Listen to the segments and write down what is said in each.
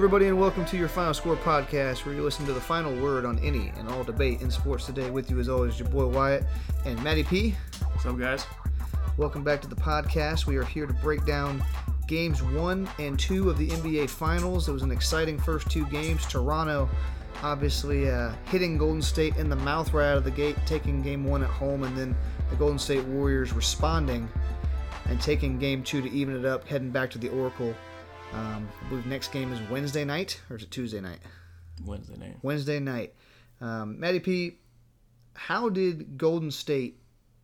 Everybody, and welcome to your Final Score podcast, where you listen to the final word on any and all debate in sports today. With you, as always, your boy Wyatt and Matty P. What's up, guys? Welcome back to the podcast. We are here to break down games one and two of the NBA Finals. It was an exciting first two games. Toronto, obviously, uh, hitting Golden State in the mouth right out of the gate, taking game one at home, and then the Golden State Warriors responding and taking game two to even it up, heading back to the Oracle. Um, I believe next game is Wednesday night, or is it Tuesday night? Wednesday night. Wednesday night. Um, Matty P, how did Golden State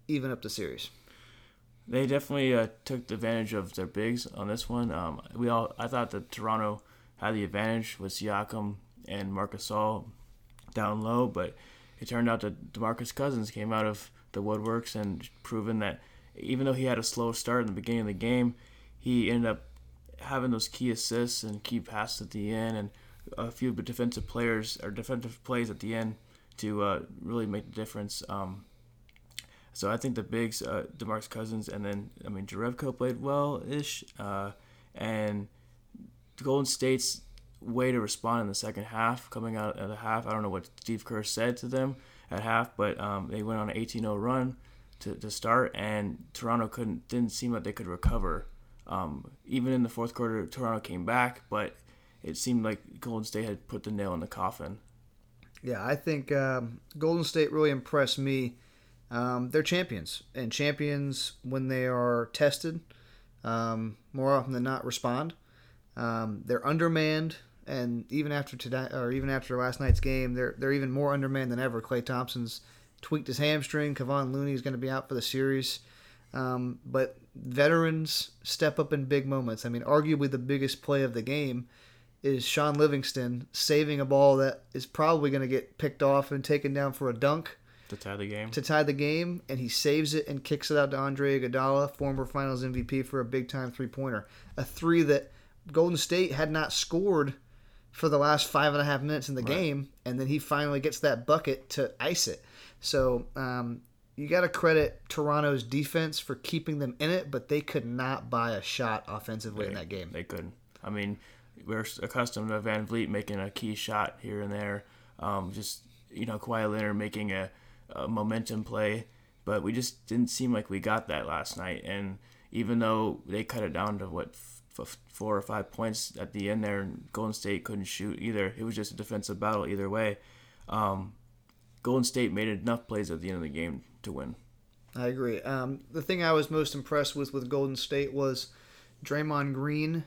even up the series? They definitely uh, took advantage of their bigs on this one. Um, we all I thought that Toronto had the advantage with Siakam and Marcus Gasol down low, but it turned out that DeMarcus Cousins came out of the woodworks and proven that even though he had a slow start in the beginning of the game, he ended up having those key assists and key passes at the end and a few defensive players or defensive plays at the end to uh, really make the difference. Um, so I think the bigs, uh, Demarcus Cousins, and then I mean Jerebko played well ish, uh, and Golden State's way to respond in the second half, coming out of the half. I don't know what Steve Kerr said to them at half, but um, they went on an 18-0 run to, to start, and Toronto couldn't didn't seem like they could recover. Um, even in the fourth quarter, Toronto came back, but it seemed like Golden State had put the nail in the coffin. Yeah, I think um, Golden State really impressed me. Um, they're champions, and champions when they are tested, um, more often than not, respond. Um, they're undermanned, and even after today, or even after last night's game, they're they're even more undermanned than ever. Klay Thompson's tweaked his hamstring. Kevon Looney is going to be out for the series. Um, but veterans step up in big moments. I mean, arguably the biggest play of the game is Shaun Livingston saving a ball that is probably going to get picked off and taken down for a dunk to tie the game. To tie the game, and he saves it and kicks it out to Andre Iguodala, former Finals MVP, for a big time three pointer. A three that Golden State had not scored for the last five and a half minutes in the right. game, and then he finally gets that bucket to ice it. So um, you got to credit Toronto's defense for keeping them in it, but they could not buy a shot offensively they, in that game. They couldn't. I mean, we're accustomed to VanVleet making a key shot here and there. Um, just you know, Kawhi Leonard making a, a, momentum play, but we just didn't seem like we got that last night. And even though they cut it down to what f- four or five points at the end there, and Golden State couldn't shoot either. It was just a defensive battle either way. Um, Golden State made enough plays at the end of the game to win. I agree. Um, the thing I was most impressed with with Golden State was Draymond Green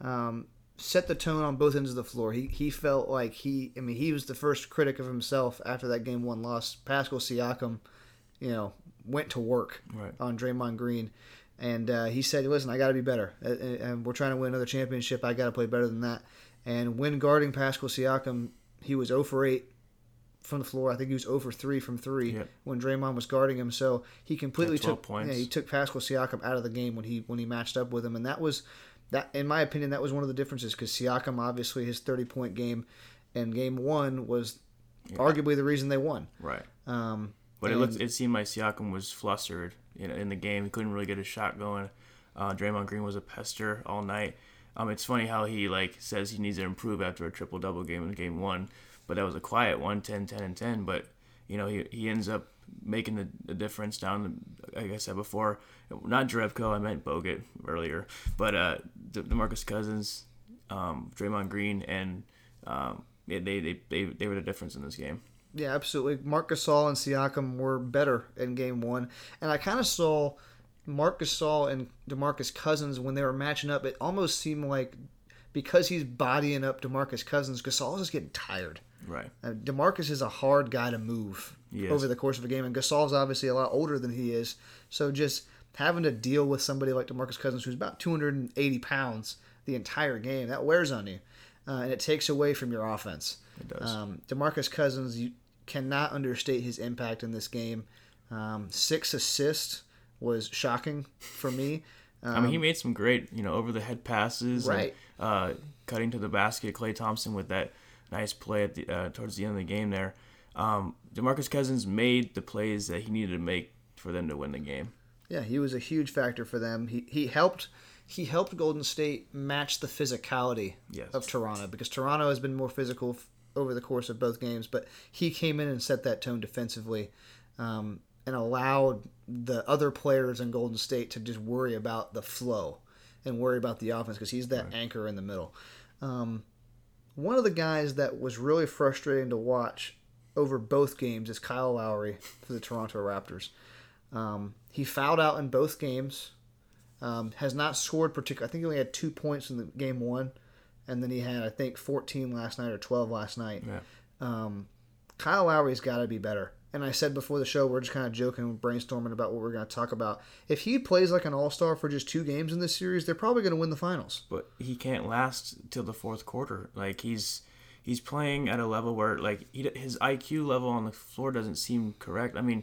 um, set the tone on both ends of the floor. He he felt like he. I mean, he was the first critic of himself after that game one loss. Pascal Siakam, you know, went to work right. on Draymond Green, and uh, he said, "Listen, I got to be better, and we're trying to win another championship. I got to play better than that." And when guarding Pascal Siakam, he was 0 for 8 from the floor. I think he was over three from three yep. when Draymond was guarding him. So he completely took points. Yeah, he took Pascal Siakam out of the game when he when he matched up with him, and that was that in my opinion that was one of the differences because Siakam obviously his thirty point game and game one was yeah. arguably the reason they won. Right. Um, but it looked it seemed like Siakam was flustered you know, in the game. He couldn't really get a shot going. Uh, Draymond Green was a pester all night. Um, it's funny how he like says he needs to improve after a triple double game in game one but that was a quiet one 10 10 and 10 but you know he, he ends up making the, the difference down like i said before not Jerebko, I meant Bogut earlier, but uh, the, DeMarcus Cousins, um, Draymond Green, and um, they, they, they, they were the difference in this game. Yeah, absolutely. Marc Gasol and Siakam were better in game one. And I kind of saw Marc Gasol and DeMarcus Cousins when they were matching up. It almost seemed like because he's bodying up DeMarcus Cousins, Gasol is getting tired. Right. Uh, Demarcus is a hard guy to move over the course of a game, and Gasol's obviously a lot older than he is. So just having to deal with somebody like Demarcus Cousins, who's about 280 pounds the entire game, that wears on you, uh, and it takes away from your offense. It does. Um, Demarcus Cousins, you cannot understate his impact in this game. Um, six assists was shocking for me. Um, I mean, he um, made some great, you know, over the head passes, right? And, uh, cutting to the basket. Klay Thompson with that nice play at the uh, towards the end of the game there. Um, Demarcus Cousins made the plays that he needed to make for them to win the game. Yeah, he was a huge factor for them. He he helped he helped Golden State match the physicality Yes. of Toronto because Toronto has been more physical f- over the course of both games, but he came in and set that tone defensively um, and allowed the other players in Golden State to just worry about the flow and worry about the offense because he's that anchor in the middle. Um, one of the guys that was really frustrating to watch over both games is Kyle Lowry for the Toronto Raptors. Um, he fouled out in both games. Um, has not scored particular. I think he only had two points in the game one, and then he had I think 14 last night or 12 last night. Yeah. Um, Kyle Lowry's got to be better. And I said before the show, we're just kind of joking, and brainstorming about what we're going to talk about. If he plays like an all star for just two games in this series, they're probably going to win the finals. but he can't last till the fourth quarter. Like he's he's playing at a level where like he, his IQ level on the floor doesn't seem correct. I mean,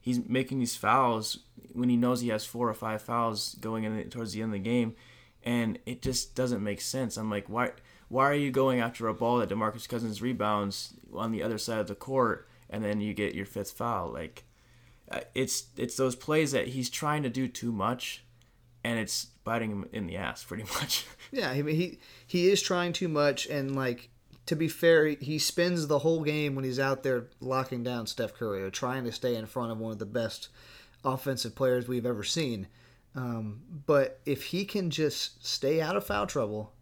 he's making these fouls when he knows he has four or five fouls going in towards the end of the game, and it just doesn't make sense. I'm like, why why are you going after a ball that DeMarcus Cousins rebounds on the other side of the court, and then you get your fifth foul? Like, uh, it's it's those plays that he's trying to do too much, and it's biting him in the ass pretty much. Yeah, mean, he he is trying too much, and like to be fair, he- he spends the whole game when he's out there locking down Steph Curry or trying to stay in front of one of the best offensive players we've ever seen. Um, but if he can just stay out of foul trouble,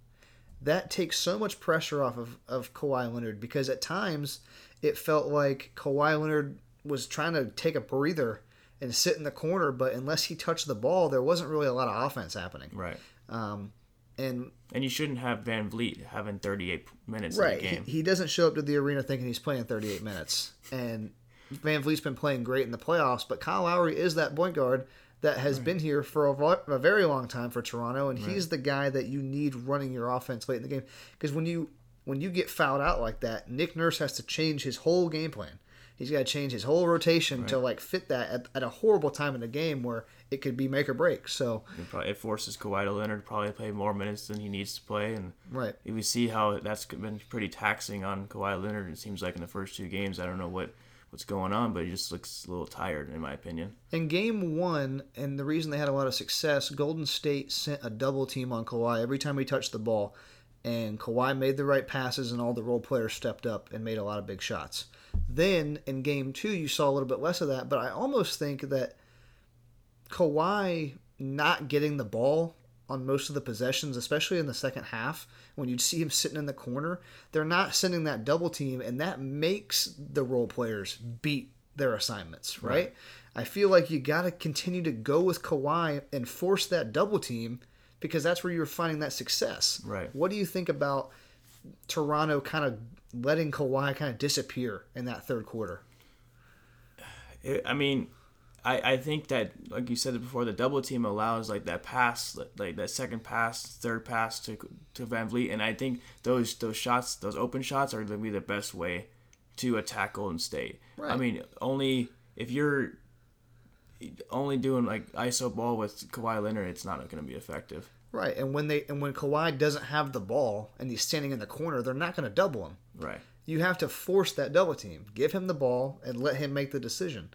that takes so much pressure off of, of Kawhi Leonard because at times it felt like Kawhi Leonard was trying to take a breather and sit in the corner, but unless he touched the ball, there wasn't really a lot of offense happening. right. Um, and And you shouldn't have VanVleet having 38 minutes right, in the game. he, he doesn't show up to the arena thinking he's playing 38 minutes. And VanVleet's been playing great in the playoffs, but Kyle Lowry is that point guard that has been here for a, a very long time for Toronto, and he's the guy that you need running your offense late in the game. Because when you when you get fouled out like that, Nick Nurse has to change his whole game plan. He's got to change his whole rotation to like fit that at, at a horrible time in the game where it could be make or break. So It, probably, it forces Kawhi to Leonard to probably play more minutes than he needs to play. And right, we see how that's been pretty taxing on Kawhi Leonard. It seems like in the first two games, I don't know what, what's going on, but he just looks a little tired, in my opinion. In game one, and the reason they had a lot of success, Golden State sent a double team on Kawhi every time he touched the ball, and Kawhi made the right passes, and all the role players stepped up and made a lot of big shots. Then in game two, you saw a little bit less of that, but I almost think that Kawhi not getting the ball on most of the possessions, especially in the second half, when you'd see him sitting in the corner, they're not sending that double team, and that makes the role players beat their assignments, right? Right. I feel like you got to continue to go with Kawhi and force that double team because that's where you're finding that success. Right. What do you think about Toronto kind of letting Kawhi kind of disappear in that third quarter? It, I mean, I, I think that, like you said before, the double team allows like that pass, like that second pass, third pass to to VanVleet, and I think those those shots, those open shots, are going to be the best way to attack Golden State. I mean, only if you're only doing like ISO ball with Kawhi Leonard, it's not going to be effective. Right, and when they and when Kawhi doesn't have the ball and he's standing in the corner, they're not going to double him. Right. You have to force that double team, give him the ball, and let him make the decision.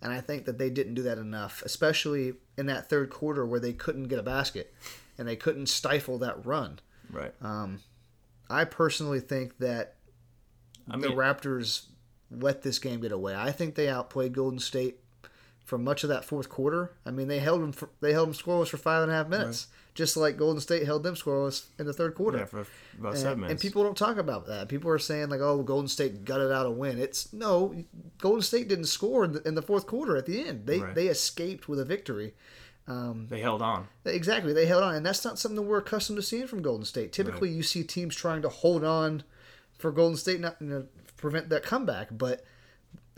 And I think that they didn't do that enough, especially in that third quarter where they couldn't get a basket and they couldn't stifle that run. Right. Um, I personally think that I mean, the Raptors let this game get away. I think they outplayed Golden State for much of that fourth quarter. I mean, they held them for, they held them scoreless for five and a half minutes, just like Golden State held them scoreless in the third quarter. yeah, for about And, seven and people don't talk about that. People are saying like, "Oh, Golden State gutted out a win." It's no, Golden State didn't score in the, in the fourth quarter. At the end, they Right. they escaped with a victory. they held on. Exactly, they held on, and that's not something we're accustomed to seeing from Golden State. Typically, you see teams trying to hold on for Golden State not you know, prevent that comeback. But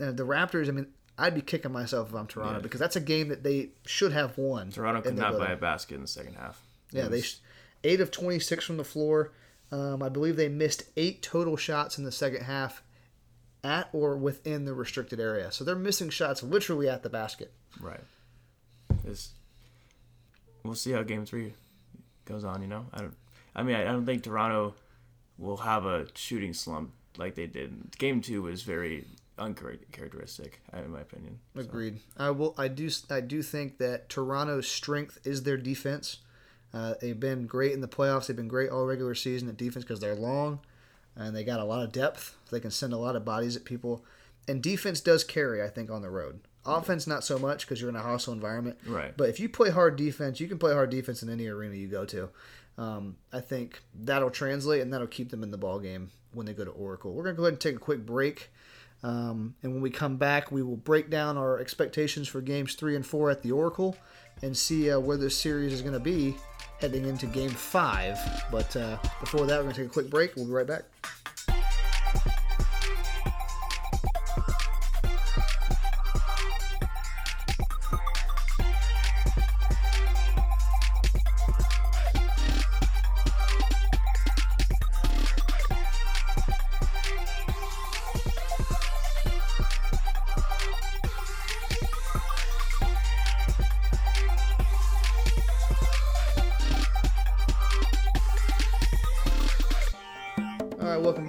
uh, the Raptors, I mean, I'd be kicking myself if I'm Toronto Yeah. because that's a game that they should have won. Toronto could not buy a basket in the second half. Yeah, they sh- eight of twenty six from the floor. Um, I believe they missed eight total shots in the second half, at or within the restricted area. So they're missing shots literally at the basket. Right. It's, we'll see how game three goes on. You know, I don't. I mean, I don't think Toronto will have a shooting slump like they did. Game two was very uncharacteristic, in my opinion. So, Agreed. I will. I do. I do think that Toronto's strength is their defense. Uh, they've been great in the playoffs. They've been great all regular season at defense because they're long and they got a lot of depth. They can send a lot of bodies at people. And defense does carry, I think, on the road. Offense, not so much because you're in a hostile environment. Right. But if you play hard defense, you can play hard defense in any arena you go to. Um, I think that'll translate and that'll keep them in the ball game when they go to Oracle. We're gonna go ahead and take a quick break. Um, and when we come back, we will break down our expectations for games three and four at the Oracle and see uh, where this series is going to be heading into game five. But uh, before that, we're going to take a quick break. We'll be right back.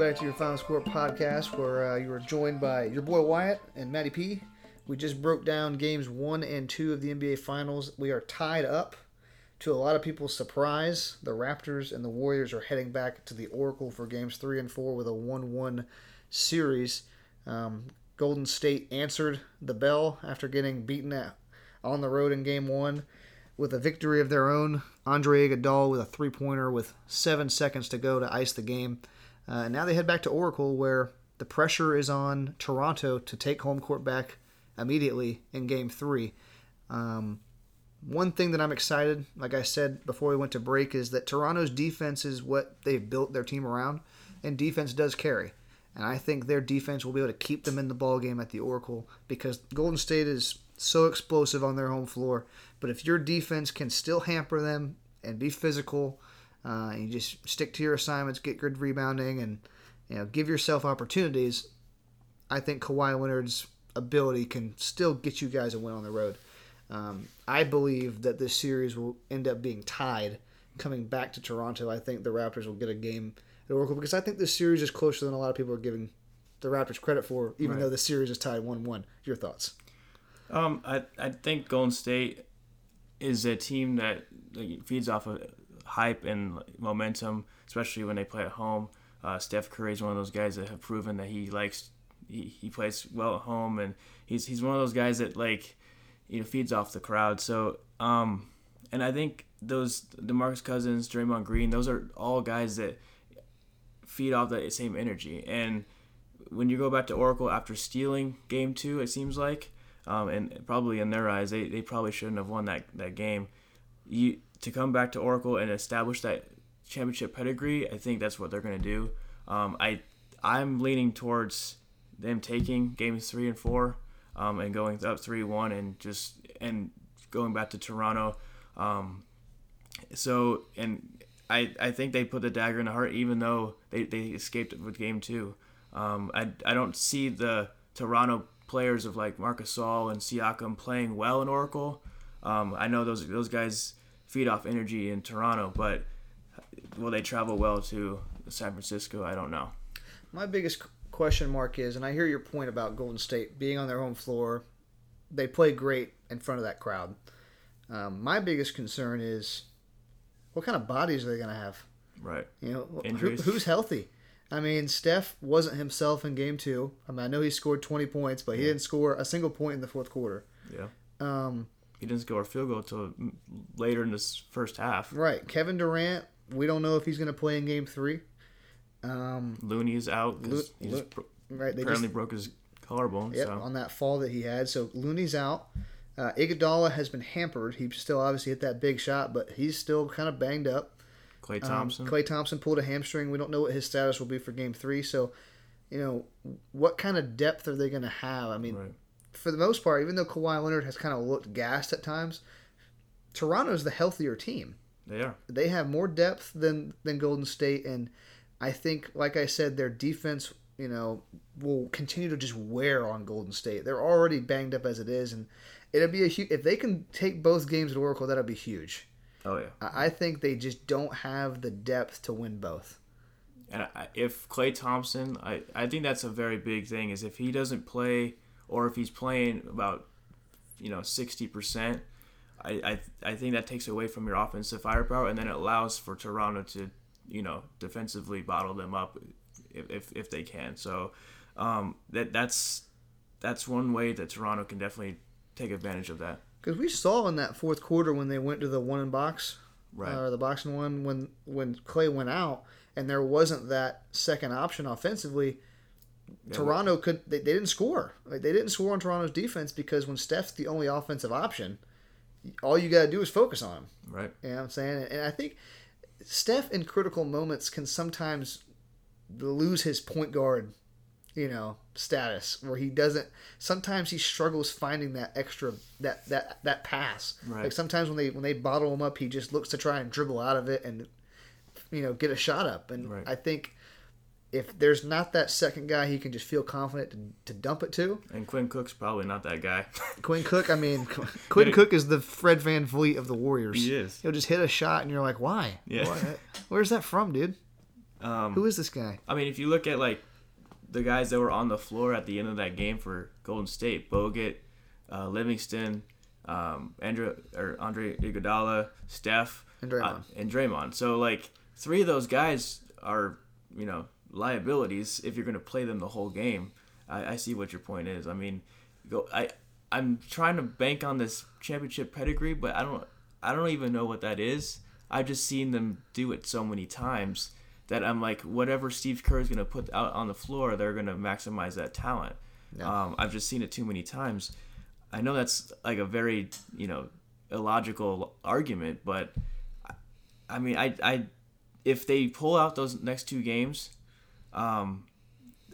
Back to your Final Score podcast, where uh, you are joined by your boy Wyatt and Matty P. We just broke down games one and two of the NBA Finals. We are tied up. To a lot of people's surprise, the Raptors and the Warriors are heading back to the Oracle for games three and four with a 1 1 series. Um, Golden State answered the bell after getting beaten at, on the road in game one with a victory of their own. Andre Iguodala with a three pointer with seven seconds to go to ice the game. Uh, now they head back to Oracle, where the pressure is on Toronto to take home court back immediately in Game Three. Um, one thing that I'm excited, like I said before we went to break, is that Toronto's defense is what they've built their team around, and defense does carry. And I think their defense will be able to keep them in the ball game at the Oracle because Golden State is so explosive on their home floor. But if your defense can still hamper them and be physical, uh, you just stick to your assignments, get good rebounding, and you know give yourself opportunities. I think Kawhi Leonard's ability can still get you guys a win on the road. Um, I believe that this series will end up being tied coming back to Toronto. I think the Raptors will get a game at Oracle because I think this series is closer than a lot of people are giving the Raptors credit for, even Right. though the series is tied one-one. Your thoughts? Um, I I think Golden State is a team that like, feeds off of hype and momentum, especially when they play at home. Uh, Steph Curry is one of those guys that have proven that he likes he, he plays well at home, and he's he's one of those guys that like you know feeds off the crowd. So um, and I think those DeMarcus Cousins, Draymond Green, those are all guys that feed off that same energy. And when you go back to Oracle after stealing game two, it seems like, um, and probably in their eyes, they, they probably shouldn't have won that, that game. You to come back to Oracle and establish that championship pedigree, I think that's what they're going to do. Um, I I'm leaning towards them taking games three and four, um, and going up three one and just and going back to Toronto. Um, so and I I think they put the dagger in the heart, even though they, they escaped with game two. Um, I I don't see the Toronto players of like Marc Gasol and Siakam playing well in Oracle. Um, I know those those guys feed off energy in Toronto, but will they travel well to San Francisco? I don't know. My biggest question mark is, and I hear your point about Golden State being on their home floor. They play great in front of that crowd. Um, my biggest concern is what kind of bodies are they going to have? Right. You know, who, who's healthy? I mean, Steph wasn't himself in game two. I mean, I know he scored 20 points, but he didn't score a single point in the fourth quarter. Yeah. Um, He didn't score a field goal till later in this first half. right. Kevin Durant, we don't know if he's going to play in game three. Um, Looney is out because Lo- he just bro- right. They apparently just, broke his collarbone. Yep, so on that fall that he had. So Looney's out. Uh, Iguodala has been hampered. He still obviously hit that big shot, but he's still kind of banged up. Klay Um, Thompson. Klay Thompson pulled a hamstring. We don't know what his status will be for Game Three. So, you know, what kind of depth are they going to have? I mean, right. For the most part, even though Kawhi Leonard has kind of looked gassed at times, Toronto's the healthier team. They are. They have more depth than than Golden State, and I think, like I said, their defense, you know, will continue to just wear on Golden State. They're already banged up as it is, and it'll be a huge. If they can take both games at Oracle, that'll be huge. Oh yeah. I I think they just don't have the depth to win both. And I, if Klay Thompson, I, I think that's a very big thing. Is if he doesn't play, or if he's playing about, you know, sixty percent, I, I I think that takes away from your offensive firepower, and then it allows for Toronto to you know defensively bottle them up if if, if they can. So um, that that's that's one way that Toronto can definitely take advantage of that. Because we saw in that fourth quarter when they went to the one in box, Right. or the box and one when when Klay went out, and there wasn't that second option offensively. Toronto could they, they didn't score. Like, they didn't score on Toronto's defense because when Steph's the only offensive option, all you got to do is focus on him. Right. You know what I'm saying? And I think Steph in critical moments can sometimes lose his point guard, you know, status where he doesn't sometimes he struggles finding that extra that that that pass. Right. Like sometimes when they when they bottle him up, he just looks to try and dribble out of it and you know, get a shot up. And Right. I think if there's not that second guy he can just feel confident to, to dump it to. And Quinn Cook's probably not that guy. Quinn Cook, I mean, Quinn Cook is the Fred VanVleet of the Warriors. He is. He'll just hit a shot, and you're like, why? Yeah. Why? Where's that from, dude? Um, Who is this guy? I mean, if you look at like the guys that were on the floor at the end of that game for Golden State, Bogut, uh, Livingston, um, Andre or Andre Iguodala, Steph, And Draymond. uh, and Draymond. So like three of those guys are you know liabilities if you're going to play them the whole game. I, I see what your point is. I mean, go. I I'm trying to bank on this championship pedigree, but I don't I don't even know what that is. I've just seen them do it so many times that I'm like, whatever Steve Kerr is going to put out on the floor, they're going to maximize that talent. Um, I've just seen it too many times. I know that's like a very you know illogical argument, but I, I mean, I I if they pull out those next two games, um,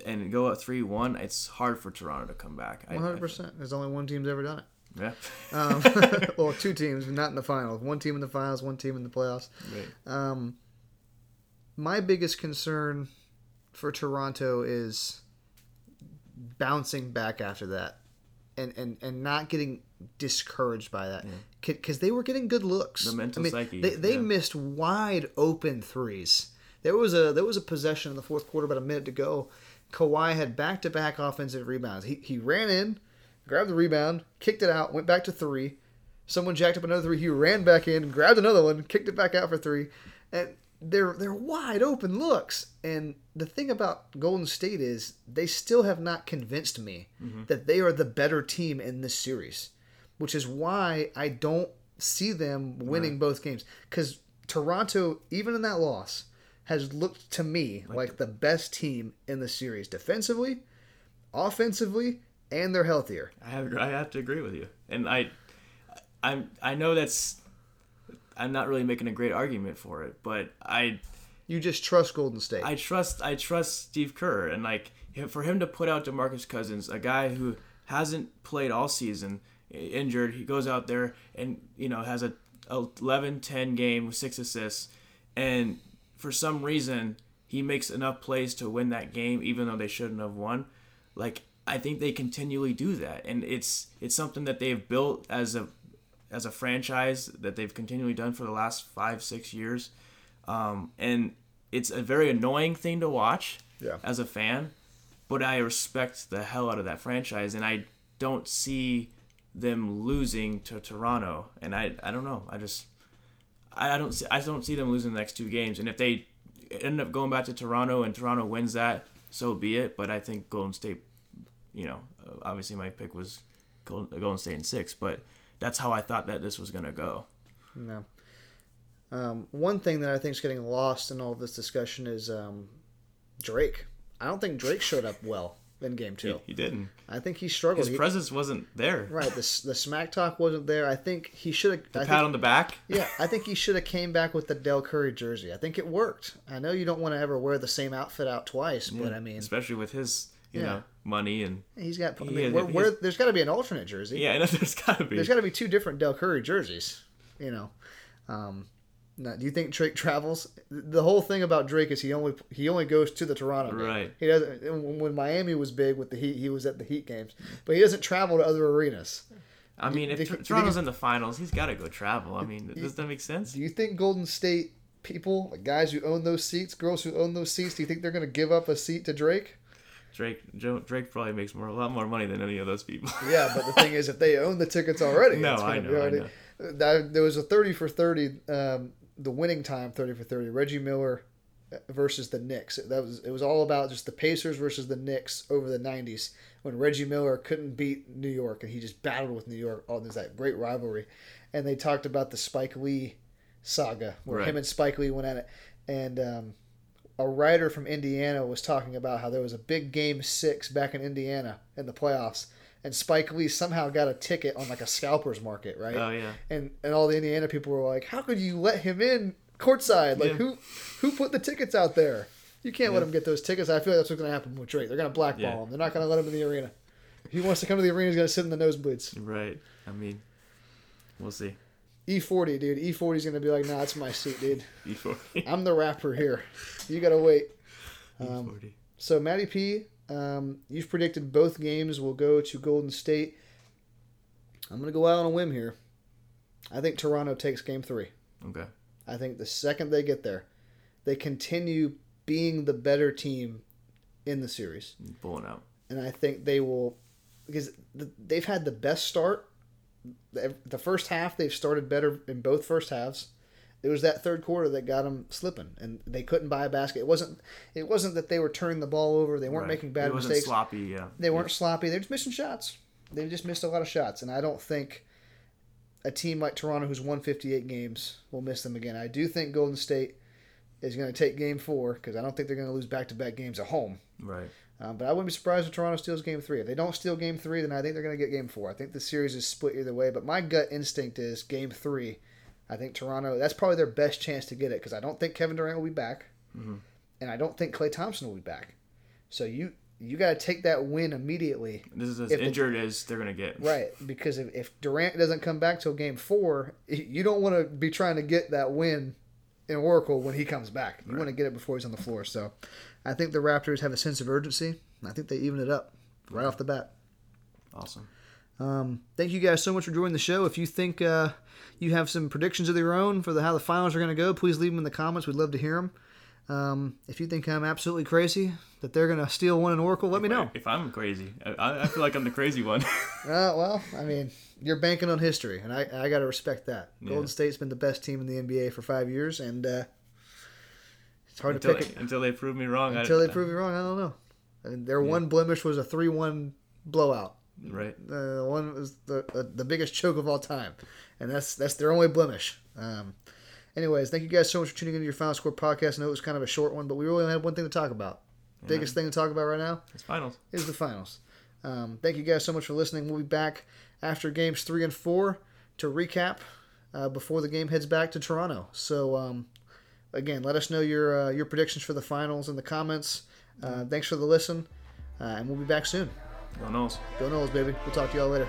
and go up three one, it's hard for Toronto to come back. One hundred percent. There's only one team's ever done it. Yeah. Um, well, two teams, not in the finals. One team in the finals, one team in the playoffs. Right. Um, my biggest concern for Toronto is bouncing back after that, and and and not getting discouraged by that because they were getting good looks. The mental I mean, psyche, They they yeah. missed wide open threes. There was a there was a possession in the fourth quarter, about a minute to go. Kawhi had back to back offensive rebounds. He he ran in, grabbed the rebound, kicked it out, went back to three. Someone jacked up another three. He ran back in, grabbed another one, kicked it back out for three, and they're they're wide open looks. And the thing about Golden State is they still have not convinced me mm-hmm. that they are the better team in this series, which is why I don't see them winning both games. Because Toronto, even in that loss, has looked to me like the best team in the series defensively, offensively, and they're healthier. I have I have to agree with you, and I, I'm I know that's, I'm not really making a great argument for it, but I You just trust Golden State. I trust I trust Steve Kerr, and like for him to put out Demarcus Cousins, a guy who hasn't played all season, injured, he goes out there and you know has a 11-10 game with six assists, and for some reason he makes enough plays to win that game, even though they shouldn't have won. Like I think they continually do that, and it's it's something that they've built as a as a franchise that they've continually done for the last five six years um, and it's a very annoying thing to watch Yeah. as a fan but i respect the hell out of that franchise and i don't see them losing to toronto and i i don't know i just i, don't see i don't see them losing the next two games and if they end up going back to toronto and toronto wins that so be it but i think golden state you know obviously my pick was golden, state in six but that's how i thought that this was to go No. Um, one thing that I think is getting lost in all this discussion is um, Drake. I don't think Drake showed up well in Game Two. he didn't I think he struggled. his He- presence wasn't there right. The the smack talk wasn't there. I think he should have. the I pat think, on the back yeah, I think he should have came back with the Dell Curry jersey. I think it worked. I know you don't want to ever wear the same outfit out twice, but I mean, especially with his you Yeah. know money and he's got. I Yeah, mean, where, he's- where, there's got to be an alternate jersey. yeah, I know there's gotta be. There's got to be two different Dell Curry jerseys. You know. Um, now, do you think Drake travels? The whole thing about Drake is he only he only goes to the Toronto game. Right. He doesn't. When Miami was big with the Heat, he was at the Heat games, but he doesn't travel to other arenas. I mean, if do you Tor- think- Toronto's in the finals, he's got to go travel. I mean, does that make sense? Do you think Golden State people, like guys who own those seats, girls who own those seats, do you think they're going to give up a seat to Drake? Drake Drake probably makes more a lot more money than any of those people. Yeah, but the thing is, if they own the tickets already, No, it's I know, I know. that, there was a 30 for 30, um, the winning time 30 for 30. Reggie Miller uh, versus the Knicks. That was it was all about just the Pacers versus the Knicks over the 90s when Reggie Miller couldn't beat New York and he just battled with New York. Oh, there's that great rivalry. And they talked about the Spike Lee saga where Right. him and Spike Lee went at it. And um, a writer from Indiana was talking about how there was a big game six back in Indiana in the playoffs. And Spike Lee somehow got a ticket on like a scalper's market, right? Oh yeah. and and all the Indiana people were like, "How could you let him in courtside? Like Yeah. who who put the tickets out there? You can't let him get those tickets." I feel like that's what's going to happen with Drake. They're going to blackball Yeah. him. They're not going to let him in the arena. If he wants to come to the arena, he's going to sit in the nosebleeds. Right. I mean, we'll see. E40, dude. E40's going to be like, "Nah, it's my seat, dude. E40. I'm the rapper here. You got to wait." Um, E40. So Matty P, um, you've predicted both games will go to Golden State. I'm going to go out on a whim here. I think Toronto takes Game Three. Okay. I think the second they get there, they continue being the better team in the series. Pulling out. And I think they will, because they've had the best start. The the first half, they've started better in both first halves. It was that third quarter that got them slipping, and they couldn't buy a basket. It wasn't. It wasn't that they were turning the ball over. They weren't Right. making bad it wasn't mistakes. sloppy. Yeah. They weren't sloppy. They're just missing shots. They just missed a lot of shots, and I don't think a team like Toronto, who's won 58 games, will miss them again. I do think Golden State is going to take Game Four because I don't think they're going to lose back-to-back games at home. Right. Um, but I wouldn't be surprised if Toronto steals Game Three. If they don't steal Game Three, then I think they're going to get Game Four. I think the series is split either way. But my gut instinct is Game Three. I think Toronto. That's probably their best chance to get it because I don't think Kevin Durant will be back, Mhm. and I don't think Klay Thompson will be back. So you you got to take that win immediately This is as If the- injured as they're gonna get. Right, because if, if Durant doesn't come back till game four, you don't want to be trying to get that win in Oracle when he comes back. You Right. want to get it before he's on the floor. So I think the Raptors have a sense of urgency. I think they even it up right off the bat. Awesome. Um, thank you guys so much for joining the show. If you think uh, you have some predictions of your own for the, how the finals are going to go, please leave them in the comments. We'd love to hear them. Um, if you think I'm absolutely crazy that they're going to steal one in Oracle, let me know. If I'm crazy, I, I feel like I'm the crazy one. Uh, well, I mean, you're banking on history, and I, I got to respect that. Yeah. Golden State's been the best team in the NBA for five years, and uh, it's hard until, to pick it until they prove me wrong. I- until they prove you wrong. I don't know. I mean, their one blemish was a three-one blowout. Right. The one was the uh, the biggest choke of all time, and that's that's their only blemish. Um, anyways, thank you guys so much for tuning into your Final Score podcast. I know it was kind of a short one, but we really only had one thing to talk about. Biggest thing to talk about right now It's finals. is the finals. Um, thank you guys so much for listening. We'll be back after games three and four to recap uh, before the game heads back to Toronto. So um, again, let us know your uh, your predictions for the finals in the comments. Uh, thanks for the listen, uh, and we'll be back soon. Go Knowles. Go Knowles, baby. We'll talk to y'all later.